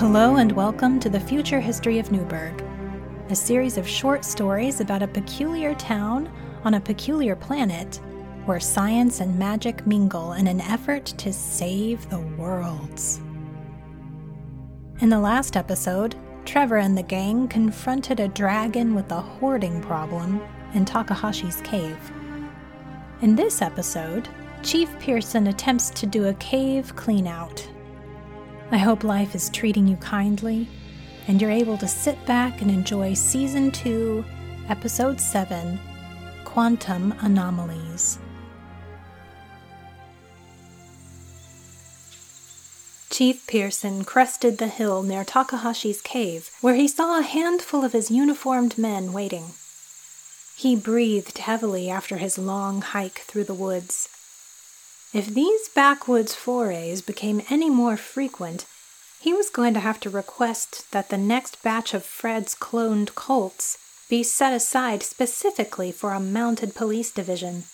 Hello, and welcome to the Future History of Newburgh, a series of short stories about a peculiar town on a peculiar planet where science and magic mingle in an effort to save the worlds. In the last episode, Trevor and the gang confronted a dragon with a hoarding problem in Takahashi's cave. In this episode, Chief Pearson attempts to do a cave cleanout I hope life is treating you kindly and you're able to sit back and enjoy Season 2, Episode 7 Quantum Anomalies. Chief Pearson crested the hill near Takahashi's cave, where he saw a handful of his uniformed men waiting. He breathed heavily after his long hike through the woods. If these backwoods forays became any more frequent, he was going to have to request that the next batch of Fred's cloned Colts be set aside specifically for a mounted police division.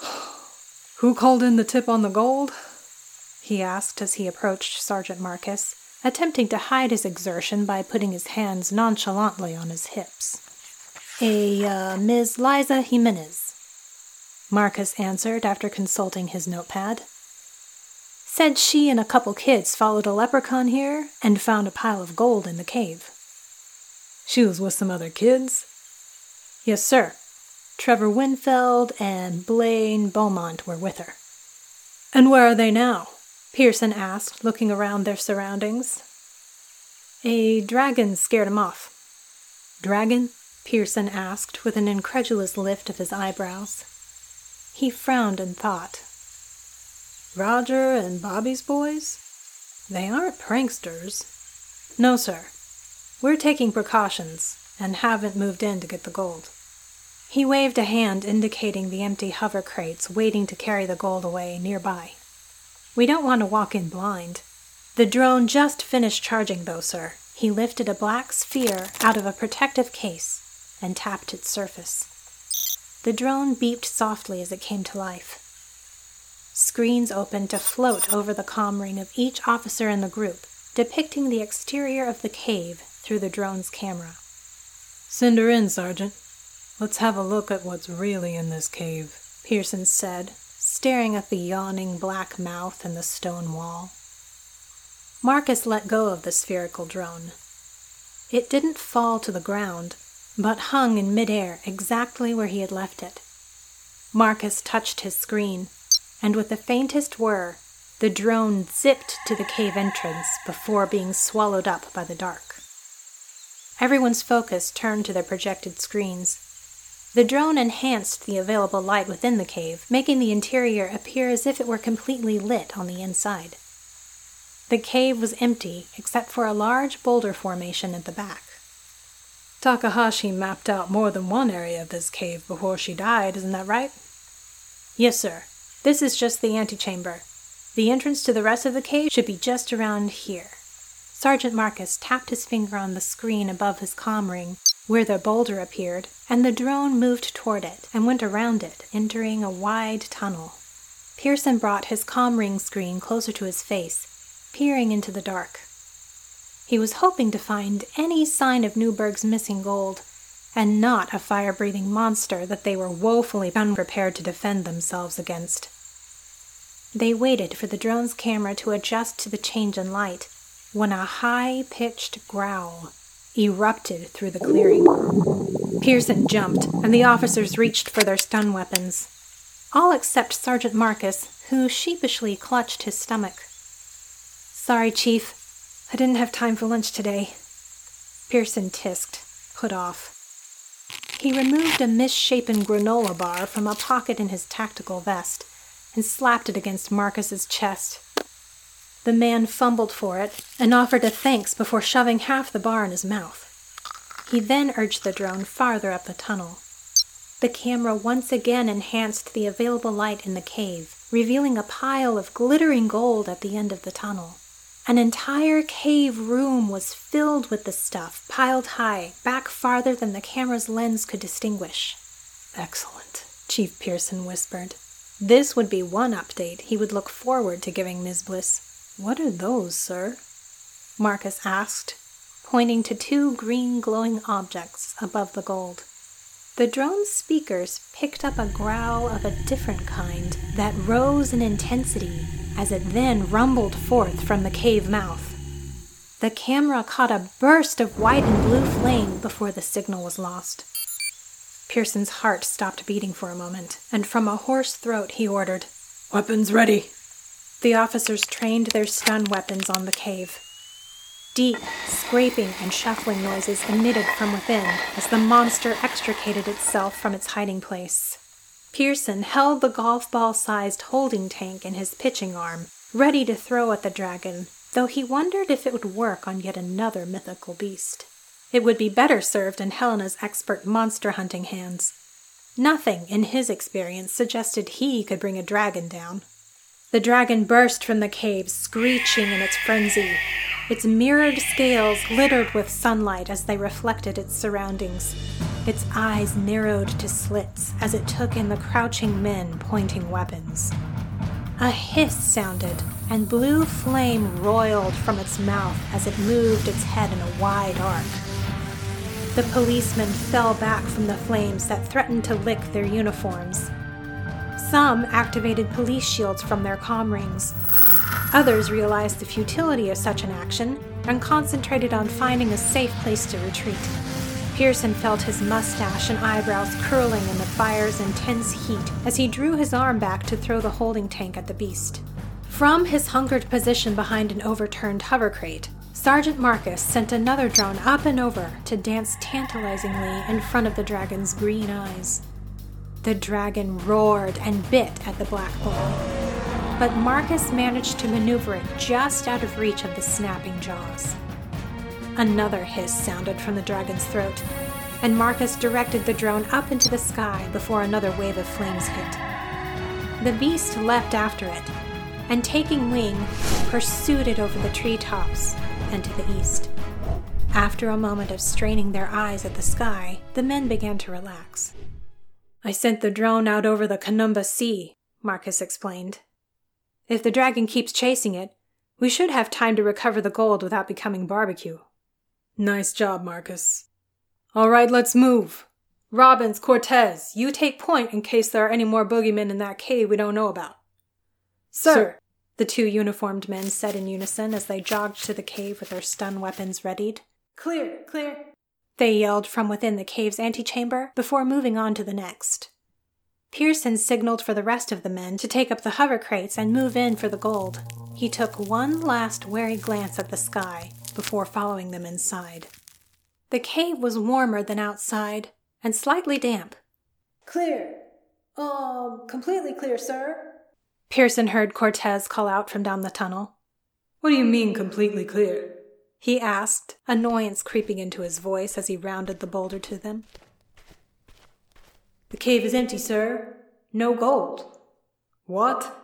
Who called in the tip on the gold? he asked as he approached Sergeant Marcus, attempting to hide his exertion by putting his hands nonchalantly on his hips. A uh, Ms. Liza Jimenez, Marcus answered after consulting his notepad. Said she and a couple kids followed a leprechaun here and found a pile of gold in the cave. She was with some other kids? Yes, sir. Trevor Winfeld and Blaine Beaumont were with her. And where are they now? Pearson asked, looking around their surroundings. A dragon scared him off. Dragon? Pearson asked with an incredulous lift of his eyebrows. He frowned and thought. Roger and Bobby's boys? They aren't pranksters. No, sir. We're taking precautions and haven't moved in to get the gold. He waved a hand indicating the empty hover crates waiting to carry the gold away nearby. We don't want to walk in blind. The drone just finished charging, though, sir. He lifted a black sphere out of a protective case and tapped its surface. The drone beeped softly as it came to life. Screens opened to float over the com ring of each officer in the group, depicting the exterior of the cave through the drone's camera. Send her in, Sergeant. Let's have a look at what's really in this cave, Pearson said, staring at the yawning black mouth and the stone wall. Marcus let go of the spherical drone. It didn't fall to the ground, but hung in midair exactly where he had left it. Marcus touched his screen, and with the faintest whir, the drone zipped to the cave entrance before being swallowed up by the dark. Everyone's focus turned to their projected screens. The drone enhanced the available light within the cave, making the interior appear as if it were completely lit on the inside. The cave was empty except for a large boulder formation at the back. Takahashi mapped out more than one area of this cave before she died, isn't that right? Yes, sir. This is just the antechamber. The entrance to the rest of the cave should be just around here. Sergeant Marcus tapped his finger on the screen above his com ring, where the boulder appeared, and the drone moved toward it and went around it, entering a wide tunnel. Pearson brought his com ring screen closer to his face, peering into the dark. He was hoping to find any sign of Newburgh's missing gold, and not a fire breathing monster that they were woefully unprepared to defend themselves against. They waited for the drone's camera to adjust to the change in light when a high pitched growl erupted through the clearing. Pearson jumped, and the officers reached for their stun weapons. All except Sergeant Marcus, who sheepishly clutched his stomach. Sorry, Chief, I didn't have time for lunch today. Pearson tisked, put off. He removed a misshapen granola bar from a pocket in his tactical vest and slapped it against Marcus's chest. The man fumbled for it and offered a thanks before shoving half the bar in his mouth. He then urged the drone farther up the tunnel. The camera once again enhanced the available light in the cave, revealing a pile of glittering gold at the end of the tunnel. An entire cave room was filled with the stuff, piled high, back farther than the camera's lens could distinguish. Excellent, Chief Pearson whispered. This would be one update he would look forward to giving Ms. Bliss. What are those, sir? Marcus asked, pointing to two green glowing objects above the gold. The drone's speakers picked up a growl of a different kind that rose in intensity as it then rumbled forth from the cave mouth. The camera caught a burst of white and blue flame before the signal was lost. Pearson's heart stopped beating for a moment, and from a hoarse throat he ordered, Weapons ready. The officers trained their stun weapons on the cave. Deep, scraping, and shuffling noises emitted from within as the monster extricated itself from its hiding place. Pearson held the golf ball sized holding tank in his pitching arm, ready to throw at the dragon, though he wondered if it would work on yet another mythical beast. It would be better served in Helena's expert monster hunting hands. Nothing, in his experience, suggested he could bring a dragon down. The dragon burst from the cave, screeching in its frenzy. Its mirrored scales glittered with sunlight as they reflected its surroundings. Its eyes narrowed to slits as it took in the crouching men pointing weapons. A hiss sounded, and blue flame roiled from its mouth as it moved its head in a wide arc. The policemen fell back from the flames that threatened to lick their uniforms. Some activated police shields from their com rings. Others realized the futility of such an action and concentrated on finding a safe place to retreat. Pearson felt his mustache and eyebrows curling in the fire's intense heat as he drew his arm back to throw the holding tank at the beast. From his hunkered position behind an overturned hover crate, Sergeant Marcus sent another drone up and over to dance tantalizingly in front of the dragon's green eyes. The dragon roared and bit at the black ball, but Marcus managed to maneuver it just out of reach of the snapping jaws. Another hiss sounded from the dragon's throat, and Marcus directed the drone up into the sky before another wave of flames hit. The beast leapt after it, and taking wing, pursued it over the treetops and to the east. After a moment of straining their eyes at the sky, the men began to relax. I sent the drone out over the Kanumba Sea, Marcus explained. If the dragon keeps chasing it, we should have time to recover the gold without becoming barbecue. Nice job, Marcus. All right, let's move. Robbins, Cortez, you take point in case there are any more boogeymen in that cave we don't know about. Sir. Sir the two uniformed men said in unison as they jogged to the cave with their stun weapons readied. Clear, clear, they yelled from within the cave's antechamber before moving on to the next. Pearson signaled for the rest of the men to take up the hover crates and move in for the gold. He took one last wary glance at the sky before following them inside. The cave was warmer than outside and slightly damp. Clear. Um, completely clear, sir. Pearson heard Cortez call out from down the tunnel. What do you mean completely clear? He asked, annoyance creeping into his voice as he rounded the boulder to them. The cave is empty, sir. No gold. What?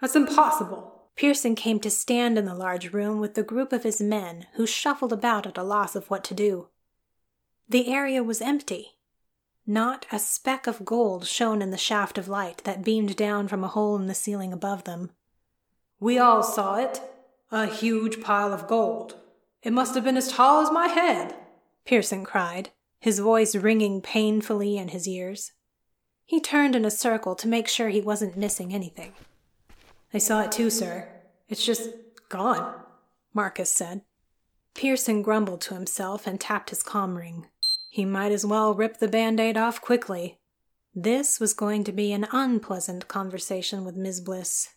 That's impossible. Pearson came to stand in the large room with the group of his men who shuffled about at a loss of what to do. The area was empty. Not a speck of gold shone in the shaft of light that beamed down from a hole in the ceiling above them. We all saw it. A huge pile of gold. It must have been as tall as my head, Pearson cried, his voice ringing painfully in his ears. He turned in a circle to make sure he wasn't missing anything. I saw it too, sir. It's just gone, Marcus said. Pearson grumbled to himself and tapped his com ring. He might as well rip the band aid off quickly. This was going to be an unpleasant conversation with Ms. Bliss.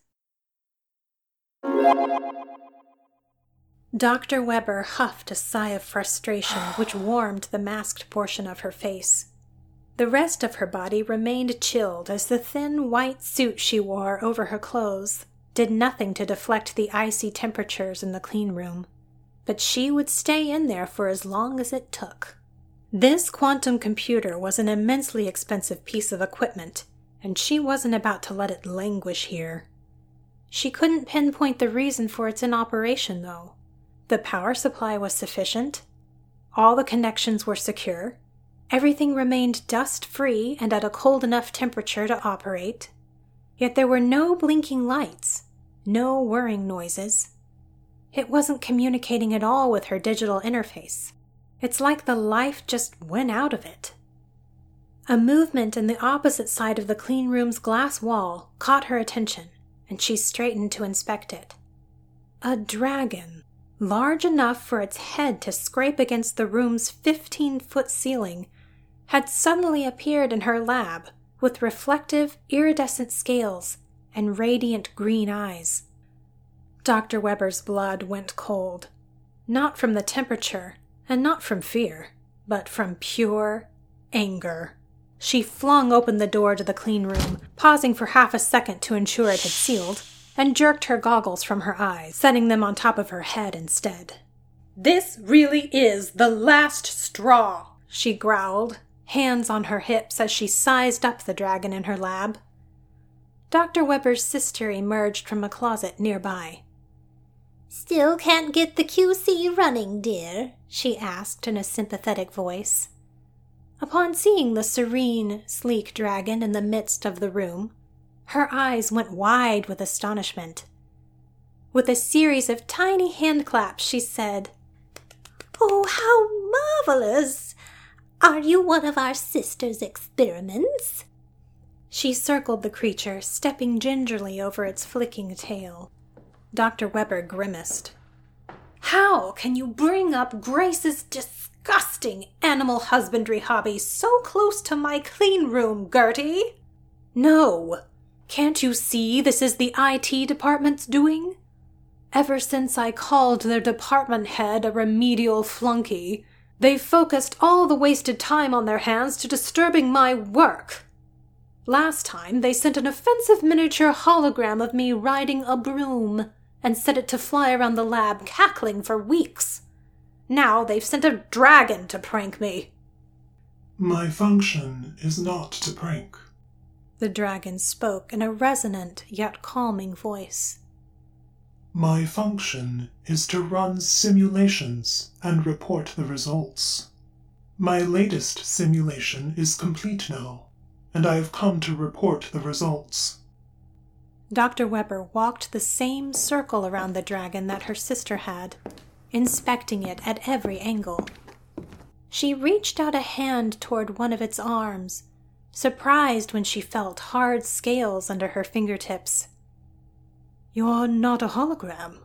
Dr. Weber huffed a sigh of frustration which warmed the masked portion of her face. The rest of her body remained chilled as the thin white suit she wore over her clothes did nothing to deflect the icy temperatures in the clean room. But she would stay in there for as long as it took. This quantum computer was an immensely expensive piece of equipment, and she wasn't about to let it languish here. She couldn't pinpoint the reason for its inoperation, though. The power supply was sufficient, all the connections were secure, everything remained dust free and at a cold enough temperature to operate, yet there were no blinking lights, no whirring noises. It wasn't communicating at all with her digital interface. It's like the life just went out of it. A movement in the opposite side of the clean room's glass wall caught her attention, and she straightened to inspect it. A dragon, large enough for its head to scrape against the room's 15 foot ceiling, had suddenly appeared in her lab with reflective, iridescent scales and radiant green eyes. Dr. Weber's blood went cold, not from the temperature and not from fear, but from pure anger. She flung open the door to the clean room, pausing for half a second to ensure it had sealed, and jerked her goggles from her eyes, setting them on top of her head instead. This really is the last straw, she growled, hands on her hips as she sized up the dragon in her lab. Dr. Weber's sister emerged from a closet nearby. Still can't get the QC running, dear? she asked in a sympathetic voice. Upon seeing the serene, sleek dragon in the midst of the room, her eyes went wide with astonishment. With a series of tiny hand claps, she said, Oh, how marvelous! Are you one of our sister's experiments? She circled the creature, stepping gingerly over its flicking tail. Dr. Weber grimaced. How can you bring up Grace's disgusting animal husbandry hobby so close to my clean room, Gertie? No, can't you see this is the IT department's doing? Ever since I called their department head a remedial flunky, they've focused all the wasted time on their hands to disturbing my work. Last time, they sent an offensive miniature hologram of me riding a broom and set it to fly around the lab cackling for weeks. Now they've sent a dragon to prank me. My function is not to prank. The dragon spoke in a resonant yet calming voice. My function is to run simulations and report the results. My latest simulation is complete now, and I have come to report the results. Dr. Weber walked the same circle around the dragon that her sister had, inspecting it at every angle. She reached out a hand toward one of its arms surprised when she felt hard scales under her fingertips. You're not a hologram.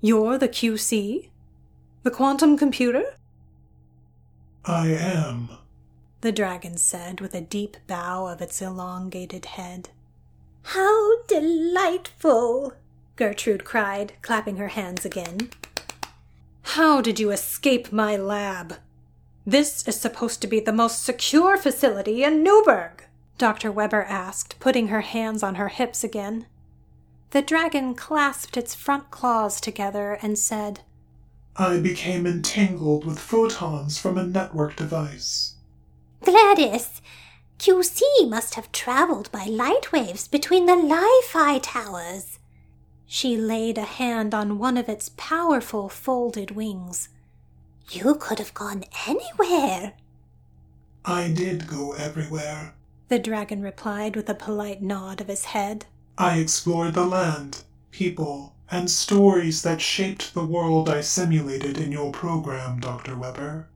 You're the QC? The quantum computer? I am, the dragon said with a deep bow of its elongated head. How delightful! Gertrude cried, clapping her hands again. How did you escape my lab? This is supposed to be the most secure facility in Newburgh, Dr. Weber asked, putting her hands on her hips again. The dragon clasped its front claws together and said, I became entangled with photons from a network device. Gladys, QC must have traveled by light waves between the Li-Fi towers. She laid a hand on one of its powerful folded wings. You could have gone anywhere. I did go everywhere, the dragon replied with a polite nod of his head. I explored the land, people, and stories that shaped the world I simulated in your program, Dr. Weber.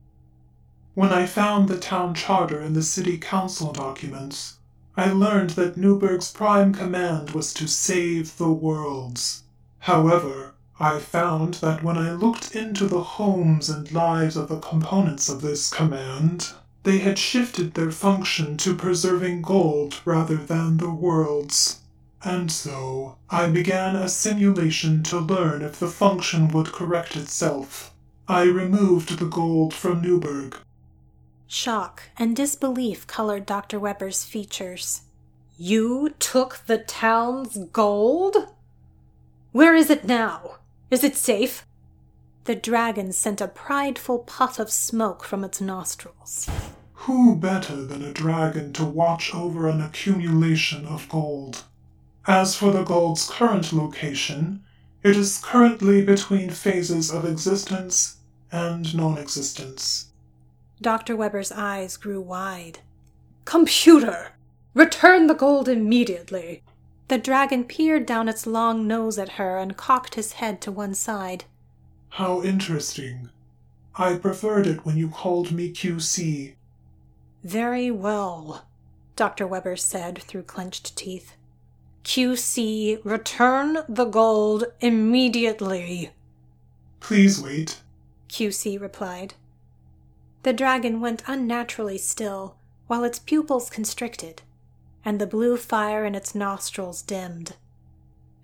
When I found the town charter and the city council documents, I learned that Newburgh's prime command was to save the worlds. However, I found that when I looked into the homes and lives of the components of this command, they had shifted their function to preserving gold rather than the worlds. And so I began a simulation to learn if the function would correct itself. I removed the gold from Newburgh. Shock and disbelief colored Dr. Weber's features. You took the town's gold? Where is it now? Is it safe? The dragon sent a prideful puff of smoke from its nostrils. Who better than a dragon to watch over an accumulation of gold? As for the gold's current location, it is currently between phases of existence and non existence. Dr. Weber's eyes grew wide. Computer! Return the gold immediately! The dragon peered down its long nose at her and cocked his head to one side. How interesting. I preferred it when you called me QC. Very well, Dr. Weber said through clenched teeth. QC, return the gold immediately. Please wait, QC replied. The dragon went unnaturally still, while its pupils constricted, and the blue fire in its nostrils dimmed.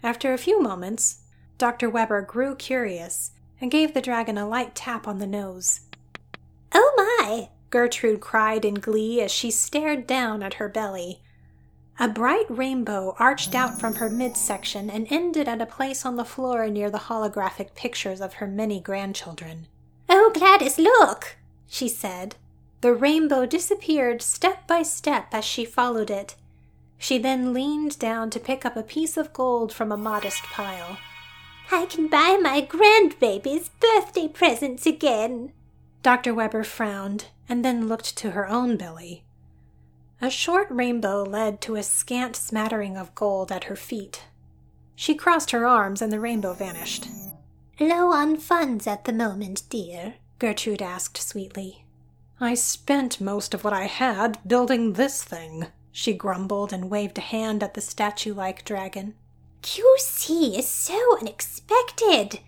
After a few moments, Dr. Weber grew curious and gave the dragon a light tap on the nose. Oh my! Gertrude cried in glee as she stared down at her belly. A bright rainbow arched out from her midsection and ended at a place on the floor near the holographic pictures of her many grandchildren. Oh, Gladys, look! she said. The rainbow disappeared step by step as she followed it. She then leaned down to pick up a piece of gold from a modest pile. I can buy my grandbaby's birthday presents again. Dr. Weber frowned and then looked to her own belly. A short rainbow led to a scant smattering of gold at her feet. She crossed her arms and the rainbow vanished. Low on funds at the moment, dear, Gertrude asked sweetly. I spent most of what I had building this thing, she grumbled and waved a hand at the statue like dragon. QC is so unexpected.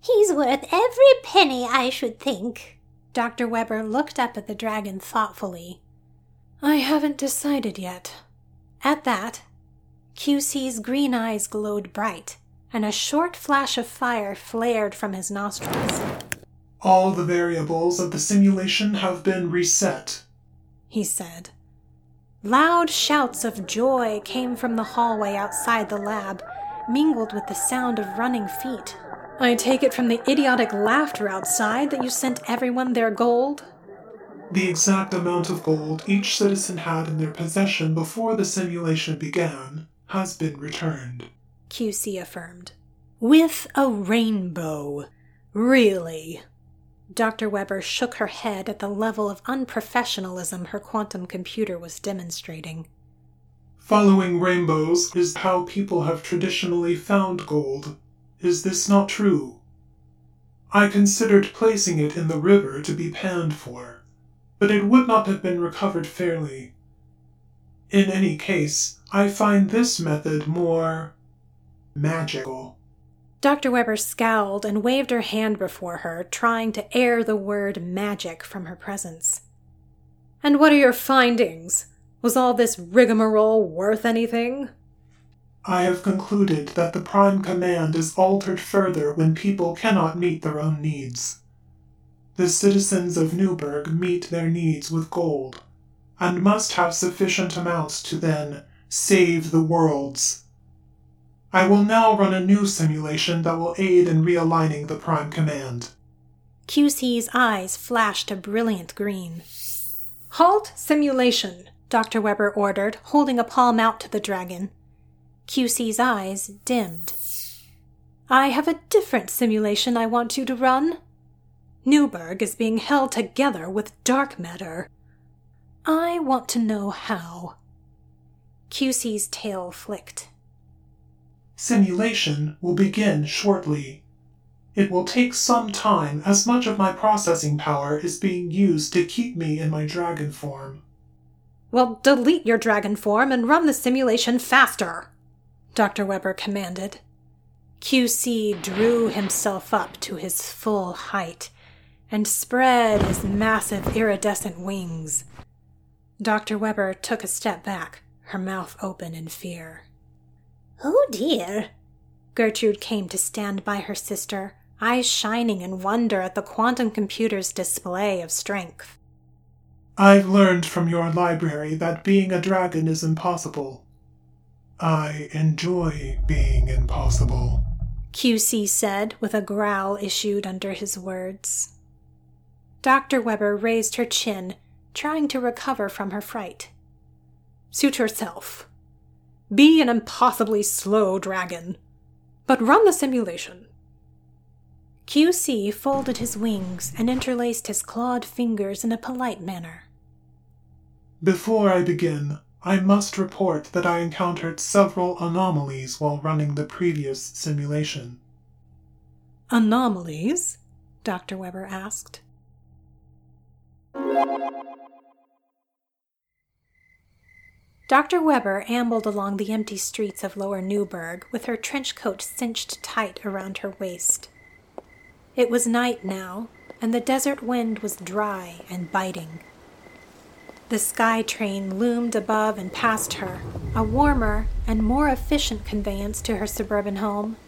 He's worth every penny, I should think. Dr. Weber looked up at the dragon thoughtfully. I haven't decided yet. At that, QC's green eyes glowed bright, and a short flash of fire flared from his nostrils. All the variables of the simulation have been reset, he said. Loud shouts of joy came from the hallway outside the lab, mingled with the sound of running feet. I take it from the idiotic laughter outside that you sent everyone their gold? The exact amount of gold each citizen had in their possession before the simulation began has been returned, QC affirmed. With a rainbow. Really? Dr. Weber shook her head at the level of unprofessionalism her quantum computer was demonstrating. Following rainbows is how people have traditionally found gold. Is this not true? I considered placing it in the river to be panned for, but it would not have been recovered fairly. In any case, I find this method more magical. Dr. Weber scowled and waved her hand before her, trying to air the word magic from her presence. And what are your findings? Was all this rigmarole worth anything? I have concluded that the Prime Command is altered further when people cannot meet their own needs. The citizens of Newburgh meet their needs with gold, and must have sufficient amounts to then save the worlds I will now run a new simulation that will aid in realigning the Prime Command. QC's eyes flashed a brilliant green. Halt simulation, Dr. Weber ordered, holding a palm out to the dragon. QC's eyes dimmed. I have a different simulation I want you to run. Newburgh is being held together with dark matter. I want to know how. QC's tail flicked. Simulation will begin shortly. It will take some time as much of my processing power is being used to keep me in my dragon form. Well, delete your dragon form and run the simulation faster, Dr. Weber commanded. QC drew himself up to his full height and spread his massive iridescent wings. Dr. Weber took a step back, her mouth open in fear. Oh dear. Gertrude came to stand by her sister, eyes shining in wonder at the quantum computer's display of strength. I've learned from your library that being a dragon is impossible. I enjoy being impossible, QC said with a growl issued under his words. Dr. Weber raised her chin, trying to recover from her fright. Suit herself, be an impossibly slow dragon. But run the simulation. QC folded his wings and interlaced his clawed fingers in a polite manner. Before I begin, I must report that I encountered several anomalies while running the previous simulation. Anomalies? Dr. Weber asked. Dr. Weber ambled along the empty streets of Lower Newburgh with her trench coat cinched tight around her waist. It was night now, and the desert wind was dry and biting. The sky train loomed above and past her, a warmer and more efficient conveyance to her suburban home.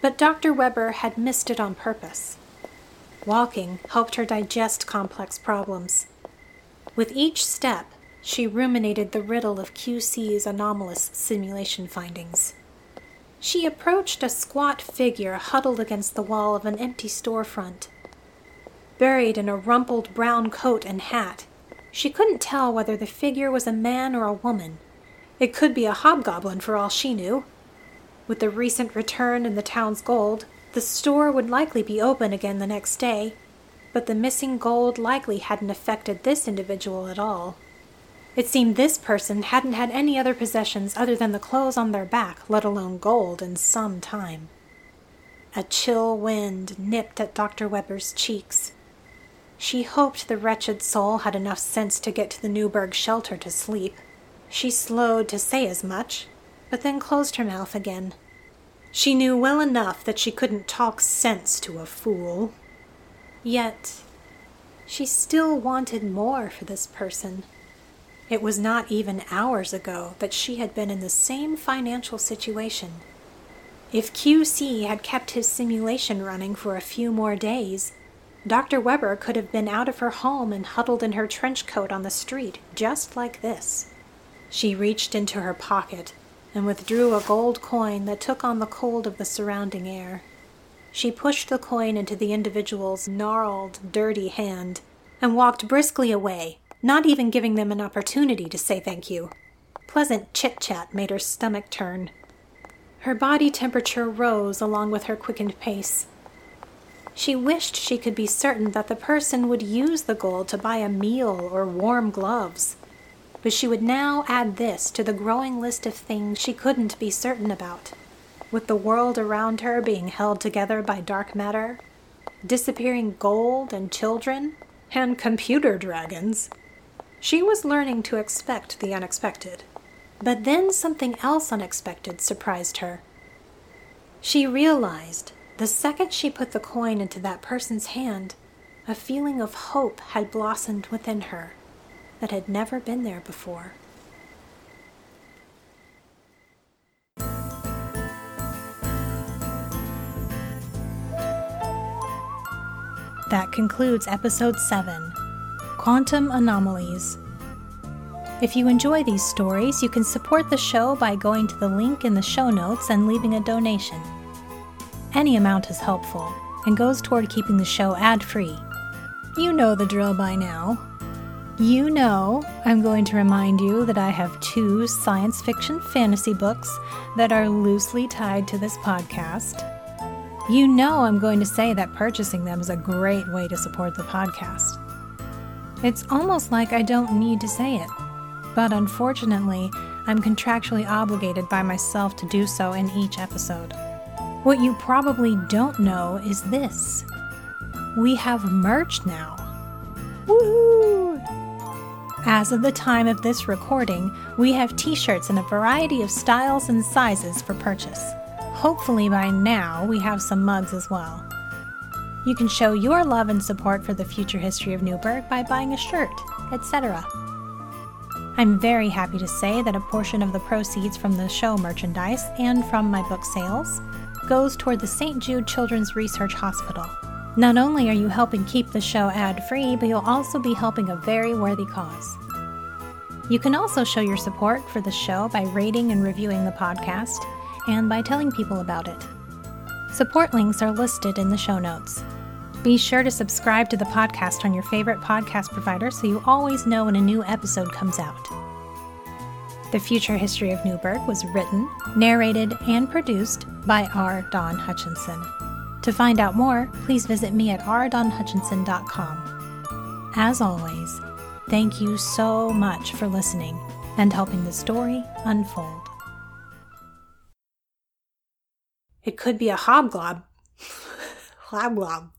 But Dr. Weber had missed it on purpose. Walking helped her digest complex problems. With each step, she ruminated the riddle of QC's anomalous simulation findings. She approached a squat figure huddled against the wall of an empty storefront. Buried in a rumpled brown coat and hat, she couldn't tell whether the figure was a man or a woman. It could be a hobgoblin for all she knew. With the recent return in the town's gold, the store would likely be open again the next day, but the missing gold likely hadn't affected this individual at all. It seemed this person hadn't had any other possessions other than the clothes on their back, let alone gold, in some time. A chill wind nipped at Dr. Weber's cheeks. She hoped the wretched soul had enough sense to get to the Newburgh shelter to sleep. She slowed to say as much, but then closed her mouth again. She knew well enough that she couldn't talk sense to a fool. Yet, she still wanted more for this person. It was not even hours ago that she had been in the same financial situation. If QC had kept his simulation running for a few more days, Dr. Weber could have been out of her home and huddled in her trench coat on the street, just like this. She reached into her pocket and withdrew a gold coin that took on the cold of the surrounding air. She pushed the coin into the individual's gnarled, dirty hand and walked briskly away, not even giving them an opportunity to say thank you. Pleasant chit chat made her stomach turn. Her body temperature rose along with her quickened pace. She wished she could be certain that the person would use the gold to buy a meal or warm gloves. But she would now add this to the growing list of things she couldn't be certain about. With the world around her being held together by dark matter, disappearing gold and children, and computer dragons, she was learning to expect the unexpected. But then something else unexpected surprised her. She realized, the second she put the coin into that person's hand, a feeling of hope had blossomed within her that had never been there before. That concludes episode 7 Quantum Anomalies. If you enjoy these stories, you can support the show by going to the link in the show notes and leaving a donation. Any amount is helpful and goes toward keeping the show ad free. You know the drill by now. You know, I'm going to remind you that I have two science fiction fantasy books that are loosely tied to this podcast. You know, I'm going to say that purchasing them is a great way to support the podcast. It's almost like I don't need to say it, but unfortunately, I'm contractually obligated by myself to do so in each episode. What you probably don't know is this we have merch now. Woohoo! As of the time of this recording, we have t shirts in a variety of styles and sizes for purchase. Hopefully, by now, we have some mugs as well. You can show your love and support for the future history of Newburgh by buying a shirt, etc. I'm very happy to say that a portion of the proceeds from the show merchandise and from my book sales goes toward the St. Jude Children's Research Hospital. Not only are you helping keep the show ad free, but you'll also be helping a very worthy cause. You can also show your support for the show by rating and reviewing the podcast and by telling people about it. Support links are listed in the show notes. Be sure to subscribe to the podcast on your favorite podcast provider so you always know when a new episode comes out. The Future History of Newburgh was written, narrated, and produced by R. Don Hutchinson. To find out more, please visit me at rdonhutchinson.com. As always, thank you so much for listening, and helping the story unfold. It could be a hobgob. hobgob.